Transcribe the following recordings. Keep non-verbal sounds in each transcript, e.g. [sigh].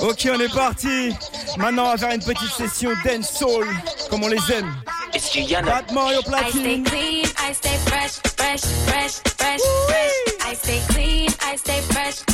Ok, on est parti. Maintenant, on va faire une petite session dance soul, comme on les aime. Bad Mario Platine. I stay fresh, fresh, fresh, fresh, fresh. I stay clean, I stay fresh,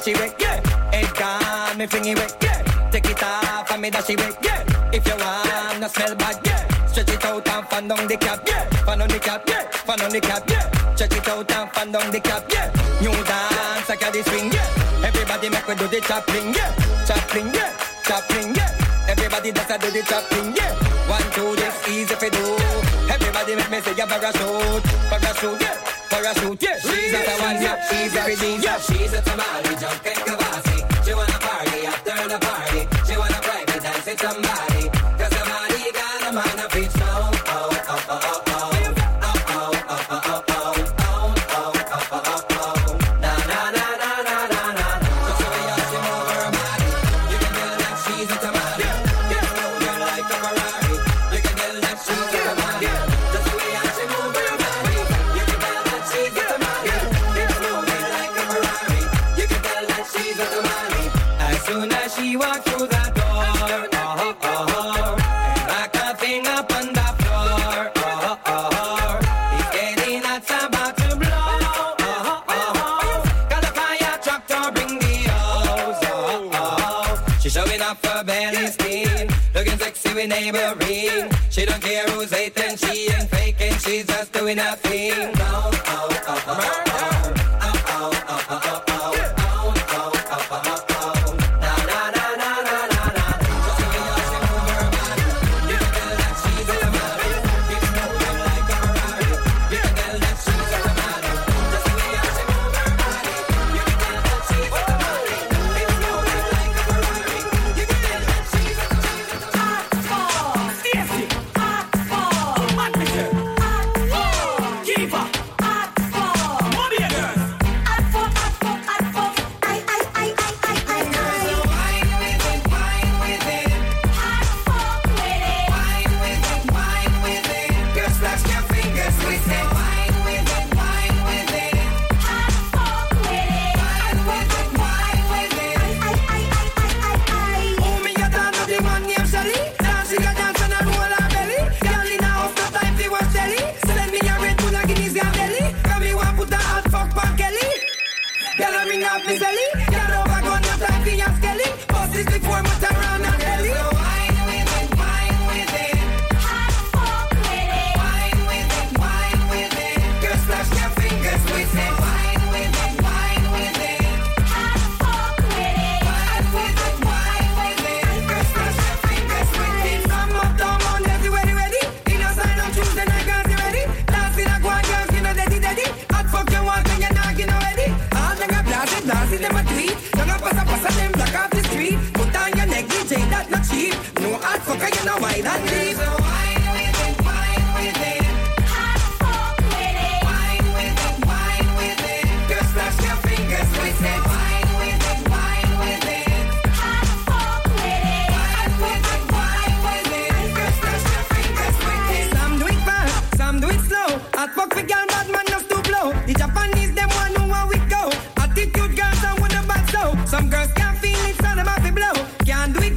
dash it away, yeah. Hey, come, me fling it away, yeah. Take it off and me dash it away, yeah. If you want, no smell bad, yeah. Stretch it out and fan down the cap, yeah. Fan on the cap, yeah. Fan on the cap, yeah. Stretch it out and fan down the cap, yeah. New dance, I got the swing, yeah. Everybody make me do the chopping, yeah. Chopping, yeah. Chopping, yeah. Everybody does do the chopping, yeah. One, two, this easy for do. Everybody make me say a parachute, parachute, yeah. Parachute, yeah. She's a one, yeah. She's a yeah. She's a tamale, jumping kavasi. She wanna party after the party. She wanna private dance with somebody. neighboring. She don't care who's hating, she ain't faking, she's just doing her thing. Oh, oh, oh, oh, oh, oh.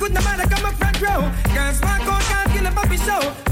Good, no matter come up front row. Girls walk out, can't kill a puppy show.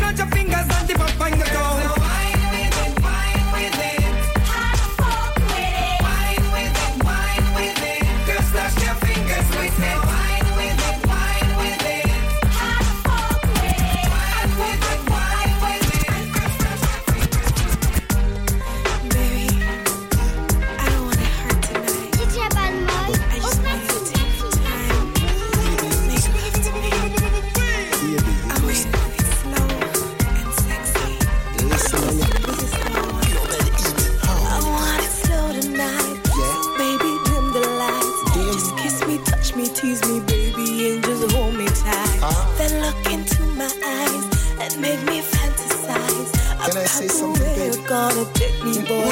Where you're gonna take me, boy.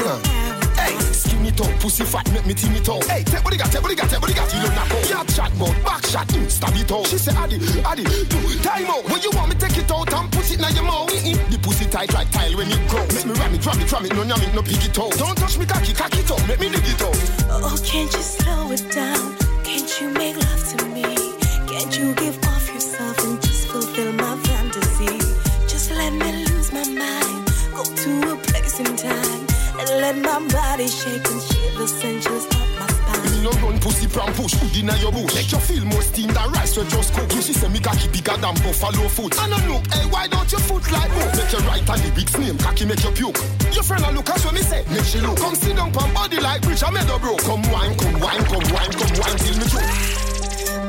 Hey, skin it up, pussy fat, make me team it up. Hey, take what you got, take what you got, take what you got. You don't know. Yeah, chat about back shot, mm, stab it out. She say, Addy, Addy, do time out. When you want me take it out and put it in your mouth. Mm-mm. The pussy tight like tile when it grow. Make me ram it, ram it, ram it, no yam it, no pick it out. Don't touch me cocky, cocky it up, make me dig it out. Oh, can't you slow it down? Can't you make love to me? Can't you give off let my body shake and shiver essentials up my spine. Me no run pussy from push inna your bush. Make you feel more steam than rice we just cook. She say me cocky bigger than buffalo foot. And I look, hey, why don't you foot like book? Make you right and the big name, cocky make you puke. Your friend a look as what me say, make she look. Come sit down pon body like bridge a meadow bro. Come wine, come wine, come wine, come wine till me choke.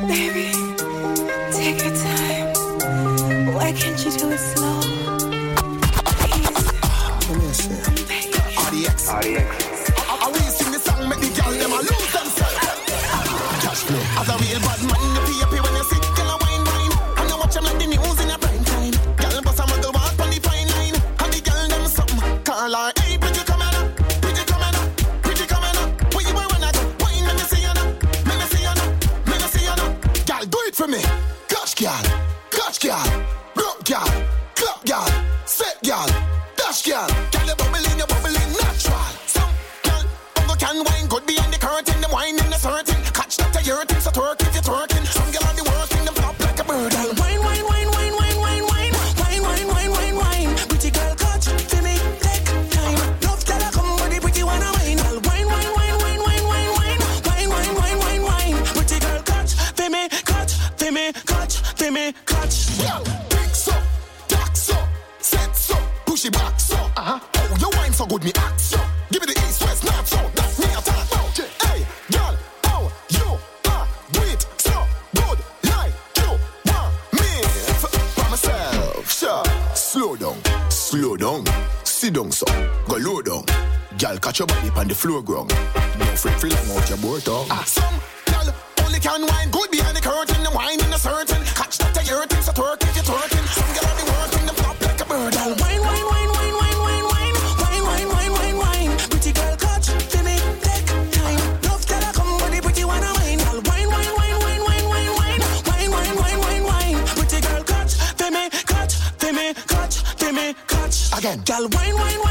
Baby, take your time. Why can't you do it slow? REX. on the floor ground. No long out your board dog. Ah, some girl only can wine, good behind the curtain, the wine in the certain. Catch that the urine, so twerk if you're twerking. Some girl be working them flop like a bird. Oh, wine, wine, wine. Again. Girl, wine, wine, wine.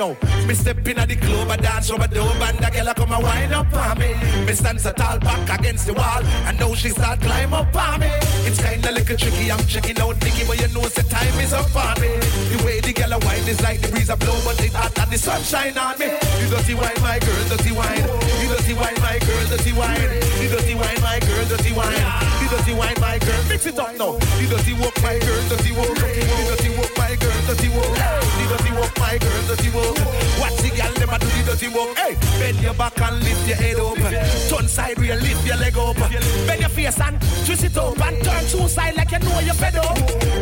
Now, me step in at the club, I dance over the and the girl come and wind up on me. Me stand so tall back against the wall, and now she start climb up on me. It's kinda little tricky, I'm checking out Nicky, but you know the time is up on me. The way the girl a wine is like the breeze a blow, but it hot and the sunshine on me. You dirty wine, my girl, dirty wine. You dirty wine, my girl, dirty wine. You dirty wine, my girl, dirty wine. You dirty wine, my girl, mix it up now. You dirty walk, my girl, dirty walk. You dirty walk, my girl, dirty walk. Dirty walk, my girl, dirty walk. Watch the girl them a do the dirty work. Hey, bend your back and lift your head up. Turn side you lift your leg up. Bend your face and twist it up and turn two side like you know you're fed up.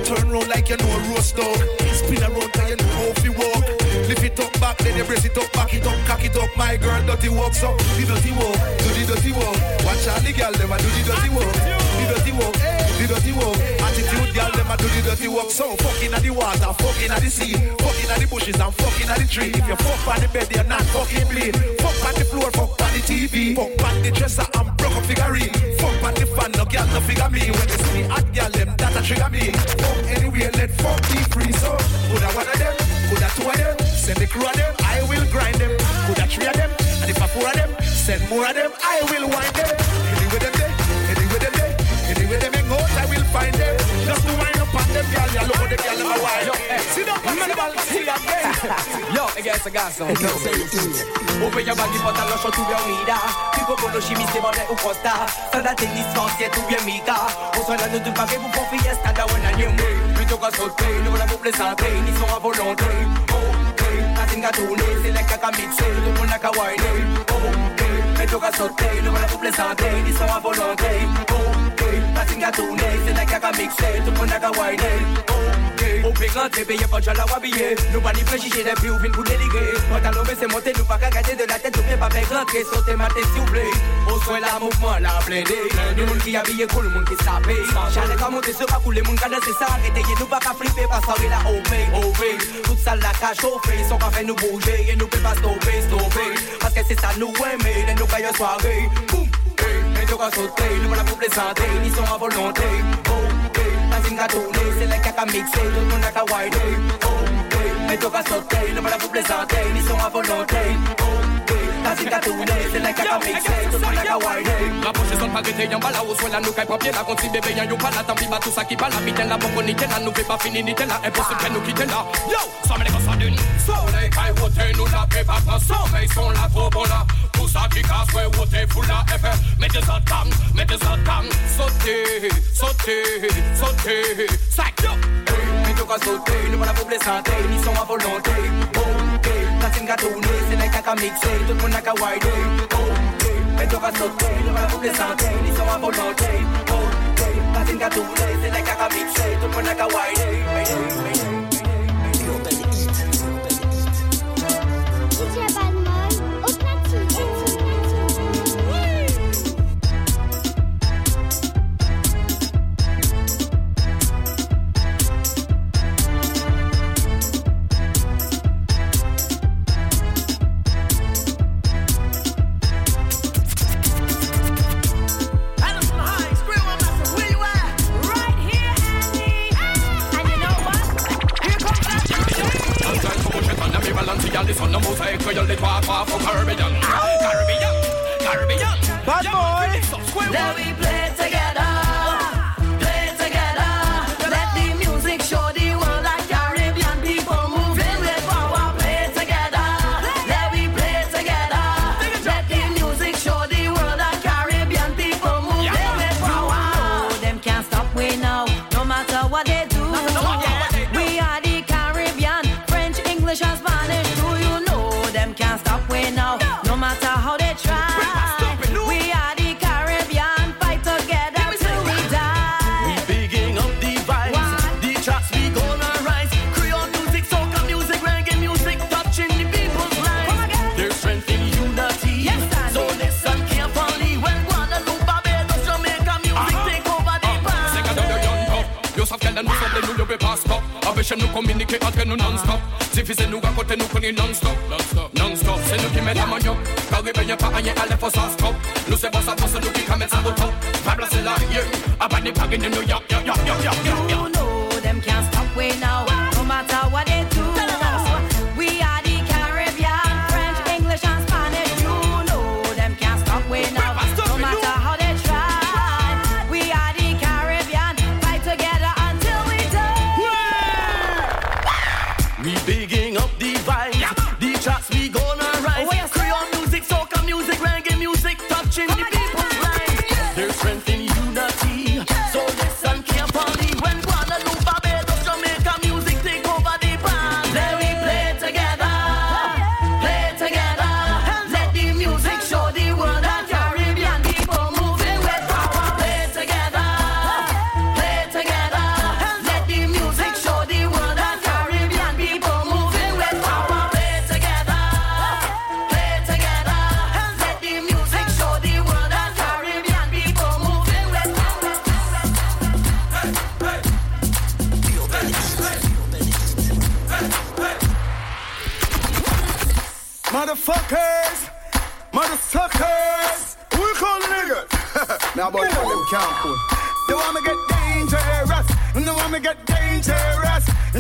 Turn round like you know a roast dog. Spin around till you know if you walk. Lift it up back, then you brace it up, back it up, cock it up. My girl, dirty walk, so the dirty walk, do the dirty walk. Watch out the girl, them a do the dirty the dirty walk, the dirty walk. Attitude, girl, them a do the dirty walk. So fucking at the water, fucking at the sea, fucking at the bushes and fucking at the tree. If you fuck on the bed, you're not fucking bleed. Fuck on the floor, fuck on the TV, fuck on the dresser and broke up figurine. Fuck on the fan, no girl, no figure me. When they see me hot girl, them that a trigger me. Fuck anyway, let fuck be free. So, could I one of them, could I two of them, send the crew of them, I will grind them. Could I three of them, and if I four of them, send more of them, I will wind them anyway them hang out, I will find them. Just to wind up on them, girl, you look at them, girl, them a wine. Sit down, man, man, see again. [laughs] Yo, e che è sta cazzo? Open your body for the lascio tu mia unida Tipo conosci mi se vuole un po' sta Strada te discosti e tu mia amica O suonando tu paghi un po' fiesta da una new me Mi tocca sotto te, non la può plesante Ni sono a volonté Ok, la tinga tu ne Se le caca mixe, tu con la kawaii Ok, mi tocca sotto te, non la può plesante Ni sono a volonté Ok, la tinga tu ne Se le caca mixe, tu con la kawaii Ok, au périn, t'es payé pas déjà la wabiller Nous pas ni préjugés des prix ou vine pour déléguer Pantalon baissé monté, nous pas qu'à garder de la tête Nous pas faire rentrer, sauter ma tête s'il vous plaît Au soin la mouvement, la blindé Le monde qui habillé cool, le monde qui sapé J'allais pas monter sur la coule, le monde qui a dansé ça Arrêtez, nous pas qu'à flipper, pas soirée la OV, OV Toute ça la cache chauffée, sans qu'à faire nous bouger Et nous peut pas stopper, stopper Parce que c'est ça nous aimer, et nous caille soirée Boum, sauter, nous pas la pour plaisanter Ni sont à volonté, ok la zinga tourner, c'est la caca mixer, tout le monde a qu'à wider. Ok, mais sauter, ne pas la vous plaisanter, ni sont à volonté. Ok, la zinga tourner, c'est la caca mixer, tout le monde a qu'à wider. Rapproche son pas gâté, y'en bala ou soit la nous caille papier la compte si bébé y'en y'en pas la tampi tout ça qui parle la mitaine la bonne ni là nous fait pas finir ni là impossible que nous quitter là. Yo, ça me les gosses d'une. So les caille wote nous la fait pas pas so mais sont là trop bon là. Tout ça qui casse ouais wote full la effet. Mettez ça gang, mettez ça gang. Sauter, sauter, sauter. Sac yo. Mais toca sauter, nous pas la pour plaisanter, ni sont à volonté. Ok, la zinga tourner, c'est la caca mixer, tout le monde a qu'à wider. Mais toca sauter, nous pas la pour plaisanter, ni sont à volonté. La zinga tourner, eh, c'est la caca mixer, tout le monde a qu'à wider. Do. We stop Avec nous communiquer entre nous non-stop. Diffusez nous à côté nous connaît non-stop. Non-stop. C'est nous qui met la manioc Caribéen pas rien à l'effort sans stop Nous c'est bon ça pense nous qui camène ça au top. Va placer la Abandonné pas gagné New York York York York York York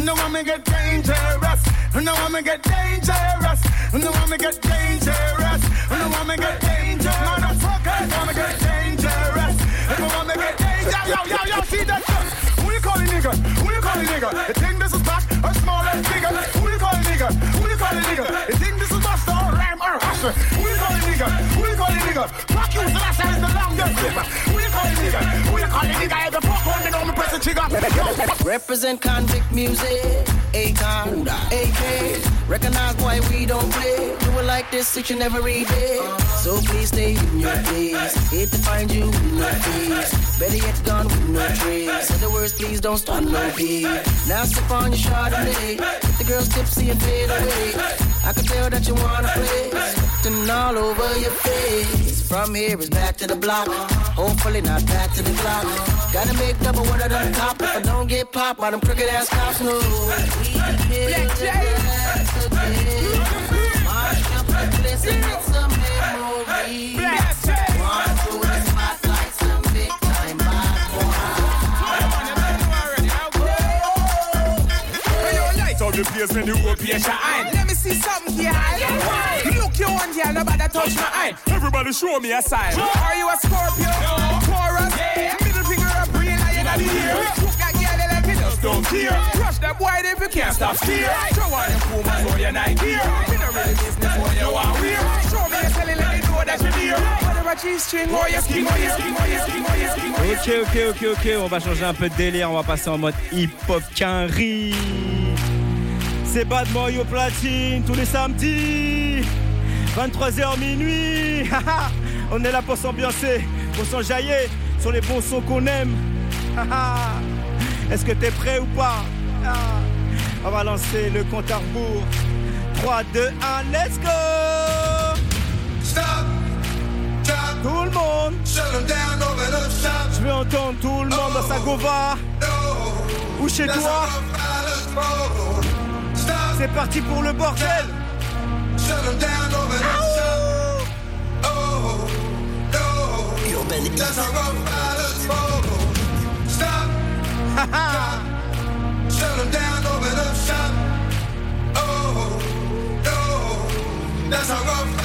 they want me get dangerous. They want me get dangerous. They want me get dangerous. They want me get dangerous. Motherfuckers want me get dangerous. They want me get dangerous. Yo, yo, yo, see that shit? Who you call the nigga? Who you call the nigga? You think this is back or small and bigger? Who you call the nigga? Who you call the nigga? You think this is Buster or Ram or Hustle? Who you call the nigga? Who you call the nigga? Fuck you, so it's the longest Represent convict music, Akon, AK. Recognize why we don't play. Do it like this each and every day. So please stay in your place. Hate to find you with no face. Better yet, gone with no trace. Say the words, please don't start no beat. Now sip on your Chardonnay. Get the girls tipsy and fade away. I can tell that you wanna play. Sweating all over your face. From here is back to the block. Hopefully not back to the clock. Gotta make double what I done top. If I don't get popped by them crooked ass cops, no. Black memories. Walk through the place when you your shine. See something here. Look, you on here, nobody touch my eye. Everybody show me a sign. Are you a Scorpio? Taurus? Middle finger up, real lion of the year. Look that girl, they like it, just don't care. Crush that boy if you can't stop steer. Throw on your really business you want weird. Show me selling, let me know that you're dear. Ok, ok, ok, ok, on va changer un peu de délire, on va passer en mode hip-hop quinri. C'est Bad Boy au platine tous les samedis, 23h minuit. [laughs] On est là pour s'ambiancer, pour s'enjailler sur les bons sons qu'on aime. Est-ce que t'es prêt ou pas? On va lancer le compte à rebours. 3, 2, 1, let's go! Tout le monde. Je veux entendre tout le monde dans sa gova. Ou chez toi C'est parti pour le bordel Shut them down, open up shop. Oh, no, that's how rough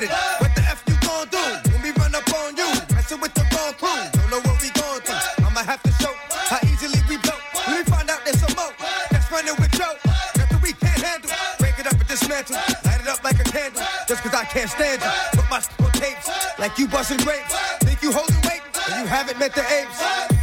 did it. What the f you gon' do when we run up on you? Messing with the wrong crew. Don't know what we gon' do. I'ma have to show how easily we blow. When we find out there's some more, that's running with Joe. Nothing we can't handle. Break it up and dismantle. Light it up like a candle. Just cause I can't stand you. Put my on tapes. Like you busting grapes. Think you holding weight. You haven't met the apes.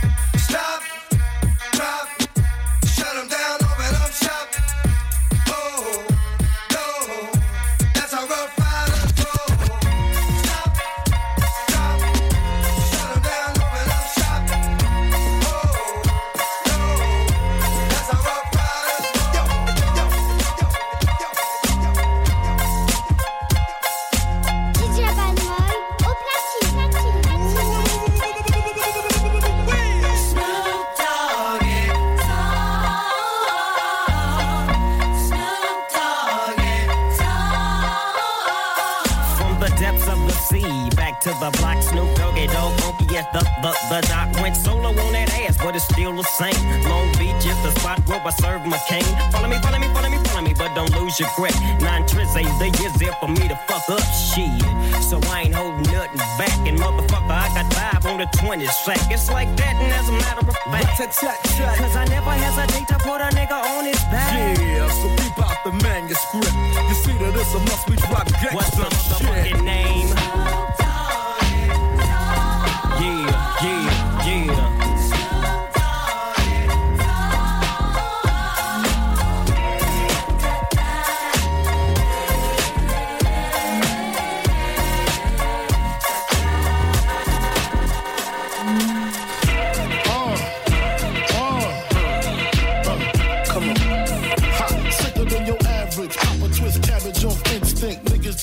Funky the, the, the doc. Went solo on that ass, but it's still the same. Long Beach is the spot where I serve my cane. Follow me, follow me, follow me, follow me, but don't lose your grip. Nine tris ain't the years there for me to fuck up shit. So I ain't holding nothing back. And motherfucker, I got five on the 20 sack. It's like that, and as a matter of fact. Cause I never hesitate to put a nigga on his back. Yeah, so keep out the manuscript. You see that it's a must be drop gangsta What's the motherfucking name?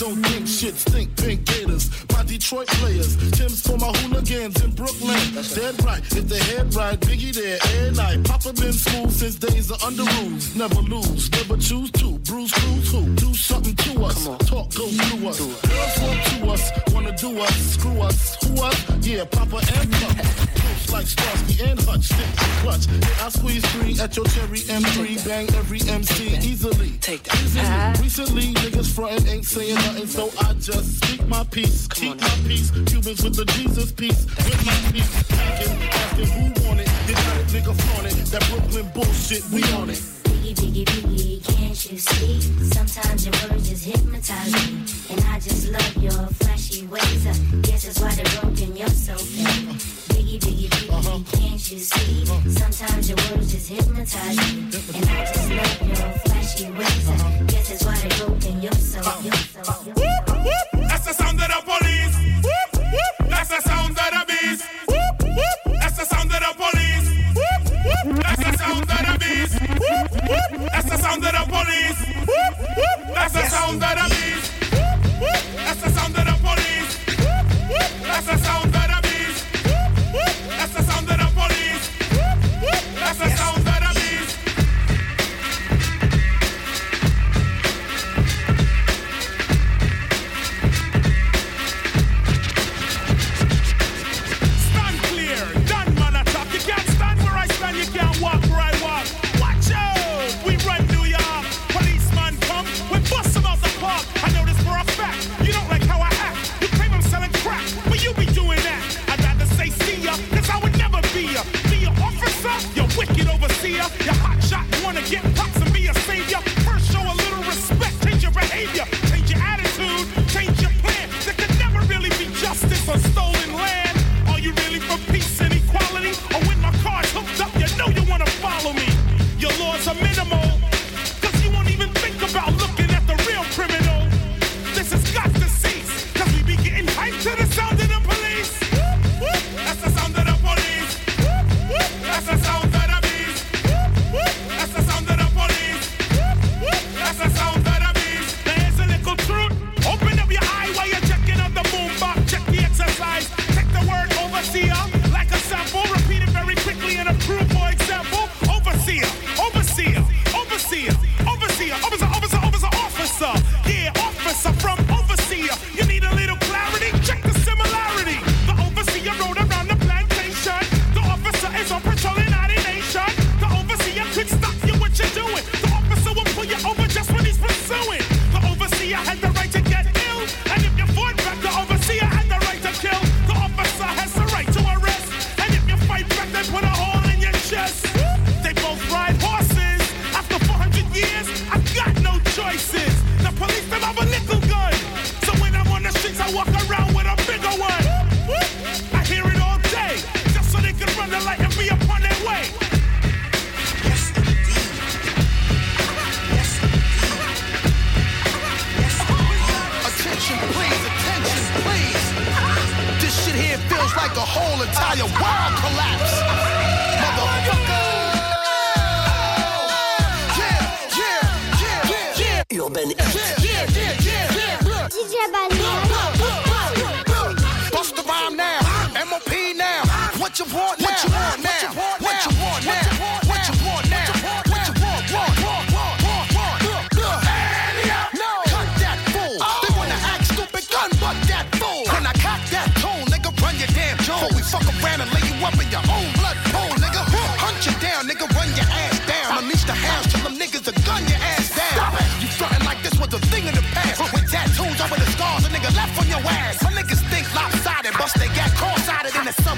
Don't think shit stink. Pink Gators, my Detroit players. Tim's for my hooligans in Brooklyn. That's Dead right, if they head right, Biggie there, air night. Papa been smooth since days of Underoos. Never lose, never choose to. Bruise, cruise, who? Do something to us. Talk goes through us. Girls want to us, wanna do us, screw us. Who us? Yeah, Papa and Papa. Like Starsky and Hutch, stick to clutch. Yeah, I squeeze three at your cherry M3, bang every MC easily. Take that. Easily. Recently, niggas frontin' ain't saying nothing, so I just speak my piece. keep my peace. Cubans with the Jesus piece, with my peace. Asking, asking who want it? You got it, nigga flaunt it. That Brooklyn bullshit, we on it. Biggie, biggie, biggie, can't you see? Sometimes your words just hypnotize me. And I just love your flashy ways. Guess that's why they're broken, you're so fake. Biggie, biggie, biggie, uh-huh. can't you see?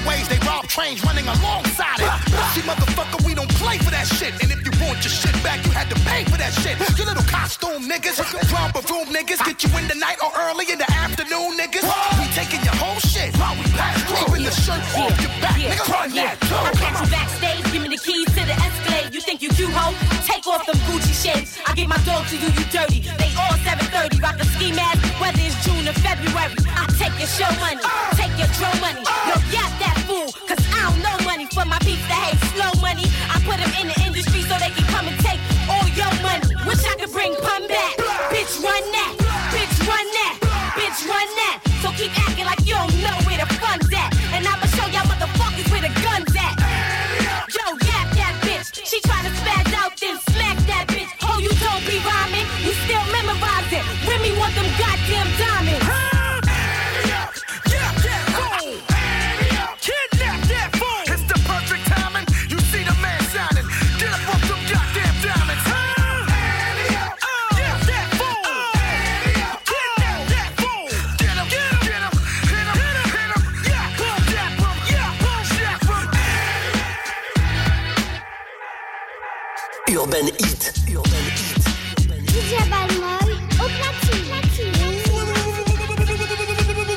Ways, they rob trains running alongside it. See, motherfucker, we don't play for that shit. And if you want your shit back, you had to pay for that shit. You little costume niggas, drama room niggas, get you in the night or early in the afternoon, niggas. We taking your whole shit while we pass through. the shirt off your back, nigga. Run that too. I catch you backstage, give me the keys to the Escalade. You think you cute, ho? Take off them Gucci shades. I give my dog to you, you dirty. They all 730, rock a ski mask, whether it's June or February. I take your show money, uh. take your draw money. Uh.